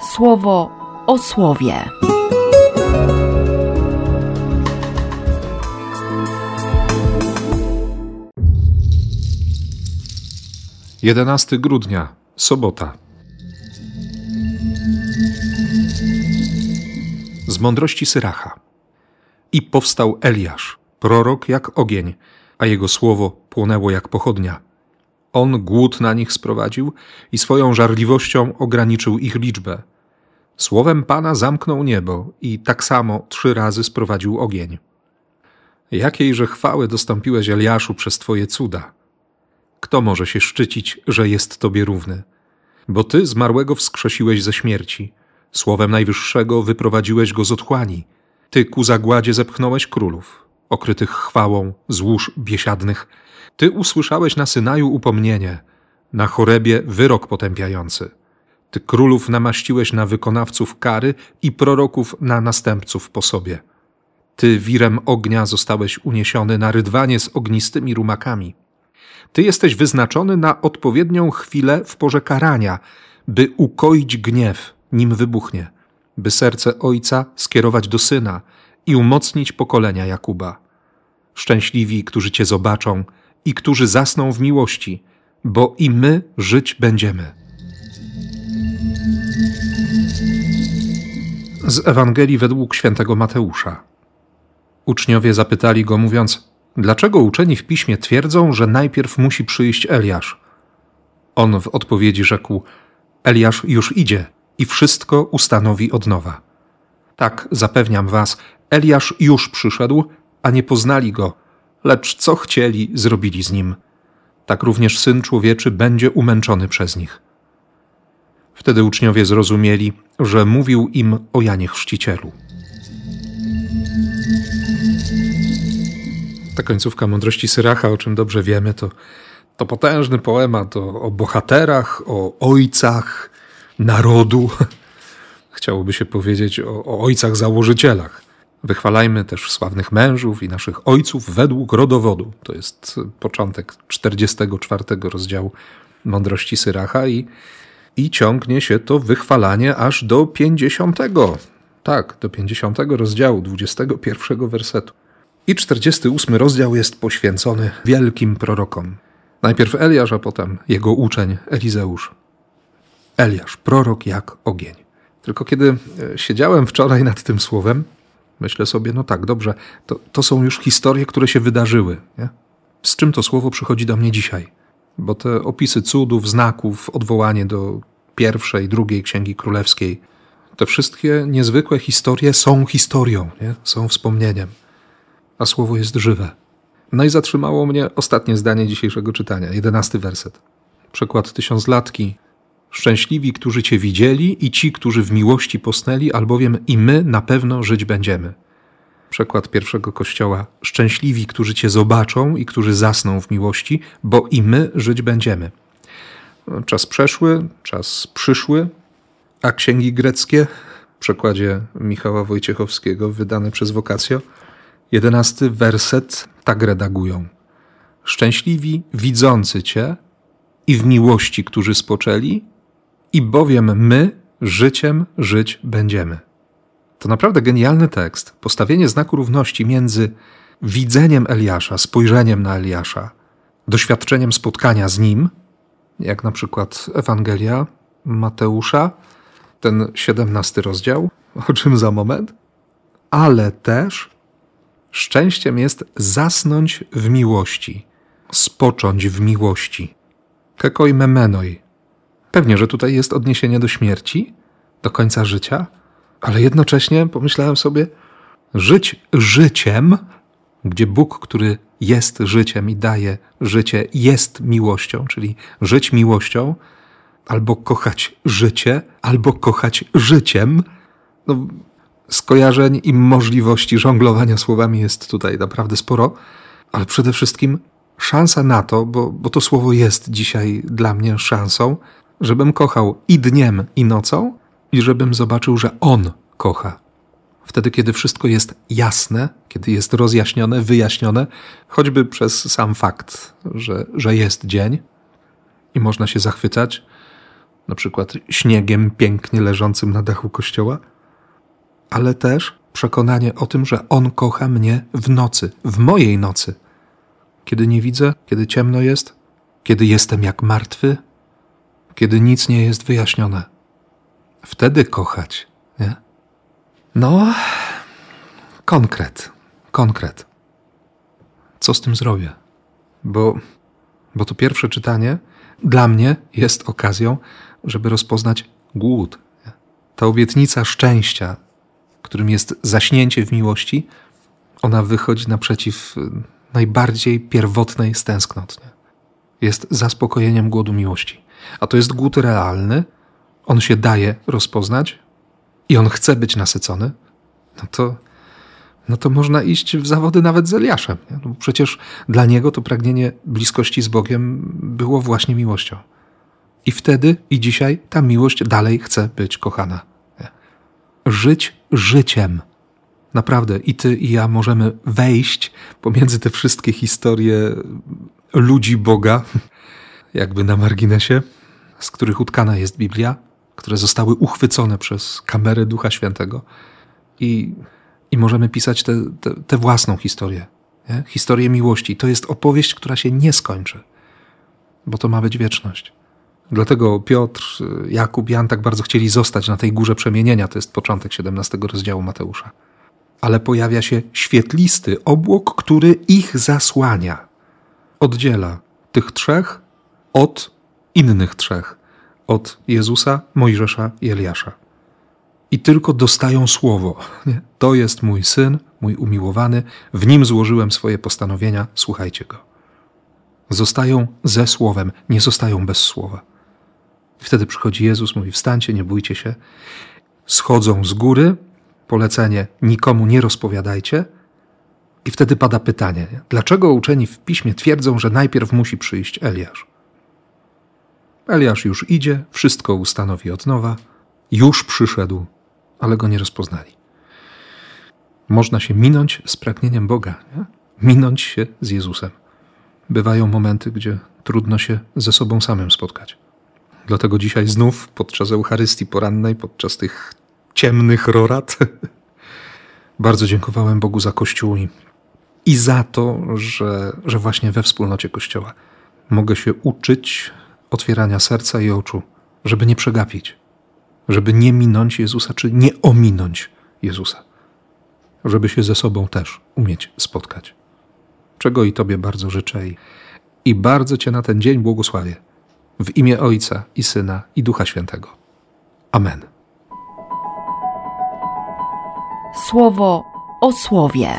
słowo o słowie. Jedenasty grudnia, sobota. Z mądrości Syracha. I powstał Eliasz, prorok jak ogień, a jego słowo płonęło jak pochodnia. On głód na nich sprowadził i swoją żarliwością ograniczył ich liczbę. Słowem Pana zamknął niebo i tak samo trzy razy sprowadził ogień. Jakiejże chwały dostąpiłeś Eliaszu przez Twoje cuda? Kto może się szczycić, że jest Tobie równy? Bo Ty zmarłego wskrzesiłeś ze śmierci, słowem Najwyższego wyprowadziłeś go z otchłani. Ty ku zagładzie zepchnąłeś królów, okrytych chwałą złóż biesiadnych. Ty usłyszałeś na Synaju upomnienie, na chorebie wyrok potępiający. Ty królów namaściłeś na wykonawców kary i proroków na następców po sobie. Ty wirem ognia zostałeś uniesiony na rydwanie z ognistymi rumakami. Ty jesteś wyznaczony na odpowiednią chwilę w porze karania, by ukoić gniew, nim wybuchnie, by serce ojca skierować do syna i umocnić pokolenia Jakuba. Szczęśliwi, którzy Cię zobaczą i którzy zasną w miłości, bo i my żyć będziemy. Z Ewangelii według świętego Mateusza. Uczniowie zapytali go, mówiąc: Dlaczego uczeni w piśmie twierdzą, że najpierw musi przyjść Eliasz? On w odpowiedzi rzekł: Eliasz już idzie i wszystko ustanowi od nowa. Tak, zapewniam was, Eliasz już przyszedł, a nie poznali go, lecz co chcieli, zrobili z nim. Tak również syn człowieczy będzie umęczony przez nich. Wtedy uczniowie zrozumieli, że mówił im o Janie Chrzcicielu. Ta końcówka mądrości Syracha, o czym dobrze wiemy, to, to potężny poemat o, o bohaterach, o ojcach narodu. Chciałoby się powiedzieć o, o ojcach założycielach. Wychwalajmy też sławnych mężów i naszych ojców według rodowodu. To jest początek 44 rozdziału Mądrości Syracha i, i ciągnie się to wychwalanie aż do 50. Tak, do 50 rozdziału, 21 wersetu. I 48 rozdział jest poświęcony wielkim prorokom. Najpierw Eliasz, a potem jego uczeń Elizeusz. Eliasz, prorok jak ogień. Tylko kiedy e, siedziałem wczoraj nad tym słowem, myślę sobie, no tak, dobrze, to, to są już historie, które się wydarzyły. Nie? Z czym to słowo przychodzi do mnie dzisiaj? Bo te opisy cudów, znaków, odwołanie do pierwszej, drugiej księgi królewskiej, te wszystkie niezwykłe historie są historią, nie? są wspomnieniem a słowo jest żywe. No i zatrzymało mnie ostatnie zdanie dzisiejszego czytania, jedenasty werset. Przekład tysiąclatki. Szczęśliwi, którzy Cię widzieli i ci, którzy w miłości posnęli, albowiem i my na pewno żyć będziemy. Przekład pierwszego kościoła. Szczęśliwi, którzy Cię zobaczą i którzy zasną w miłości, bo i my żyć będziemy. Czas przeszły, czas przyszły, a księgi greckie w przekładzie Michała Wojciechowskiego wydane przez Wokacjo Jedenasty werset tak redagują. Szczęśliwi widzący Cię i w miłości, którzy spoczęli, i bowiem my życiem żyć będziemy. To naprawdę genialny tekst. Postawienie znaku równości między widzeniem Eliasza, spojrzeniem na Eliasza, doświadczeniem spotkania z nim, jak na przykład Ewangelia Mateusza, ten siedemnasty rozdział, o czym za moment, ale też Szczęściem jest zasnąć w miłości, spocząć w miłości. Kekoi memenoi. Pewnie, że tutaj jest odniesienie do śmierci, do końca życia, ale jednocześnie pomyślałem sobie, żyć życiem, gdzie Bóg, który jest życiem i daje życie, jest miłością, czyli żyć miłością, albo kochać życie, albo kochać życiem. No, skojarzeń i możliwości żonglowania słowami jest tutaj naprawdę sporo, ale przede wszystkim szansa na to, bo, bo to słowo jest dzisiaj dla mnie szansą, żebym kochał i dniem, i nocą, i żebym zobaczył, że On kocha. Wtedy, kiedy wszystko jest jasne, kiedy jest rozjaśnione, wyjaśnione, choćby przez sam fakt, że, że jest dzień i można się zachwycać, na przykład śniegiem pięknie leżącym na dachu kościoła, ale też przekonanie o tym, że On kocha mnie w nocy, w mojej nocy, kiedy nie widzę, kiedy ciemno jest, kiedy jestem jak martwy, kiedy nic nie jest wyjaśnione. Wtedy kochać, nie? No, konkret, konkret. Co z tym zrobię? Bo, bo to pierwsze czytanie dla mnie jest okazją, żeby rozpoznać głód. Ta obietnica szczęścia, którym jest zaśnięcie w miłości, ona wychodzi naprzeciw najbardziej pierwotnej stęsknot. Jest zaspokojeniem głodu miłości. A to jest głód realny, on się daje rozpoznać i on chce być nasycony, no to, no to można iść w zawody nawet z Eliaszem. No przecież dla niego to pragnienie bliskości z Bogiem było właśnie miłością. I wtedy i dzisiaj ta miłość dalej chce być kochana. Żyć życiem. Naprawdę, i ty, i ja możemy wejść pomiędzy te wszystkie historie ludzi Boga, jakby na marginesie, z których utkana jest Biblia, które zostały uchwycone przez kamerę Ducha Świętego. I, i możemy pisać tę własną historię. Nie? Historię miłości. To jest opowieść, która się nie skończy, bo to ma być wieczność. Dlatego Piotr, Jakub, Jan tak bardzo chcieli zostać na tej górze przemienienia. To jest początek 17 rozdziału Mateusza. Ale pojawia się świetlisty obłok, który ich zasłania. Oddziela tych trzech od innych trzech. Od Jezusa, Mojżesza i Eliasza. I tylko dostają słowo. Nie? To jest mój syn, mój umiłowany, w nim złożyłem swoje postanowienia, słuchajcie go. Zostają ze słowem, nie zostają bez słowa. Wtedy przychodzi Jezus, mówi: Wstańcie, nie bójcie się. Schodzą z góry, polecenie: nikomu nie rozpowiadajcie. I wtedy pada pytanie: dlaczego uczeni w piśmie twierdzą, że najpierw musi przyjść Eliasz? Eliasz już idzie, wszystko ustanowi od nowa, już przyszedł, ale go nie rozpoznali. Można się minąć z pragnieniem Boga, nie? minąć się z Jezusem. Bywają momenty, gdzie trudno się ze sobą samym spotkać. Dlatego dzisiaj znów podczas Eucharystii porannej, podczas tych ciemnych rorat, bardzo dziękowałem Bogu za Kościół i, i za to, że, że właśnie we wspólnocie Kościoła mogę się uczyć otwierania serca i oczu, żeby nie przegapić, żeby nie minąć Jezusa, czy nie ominąć Jezusa, żeby się ze sobą też umieć spotkać. Czego i Tobie bardzo życzę i, i bardzo Cię na ten dzień błogosławię. W imię Ojca i Syna i Ducha Świętego. Amen. Słowo o słowie.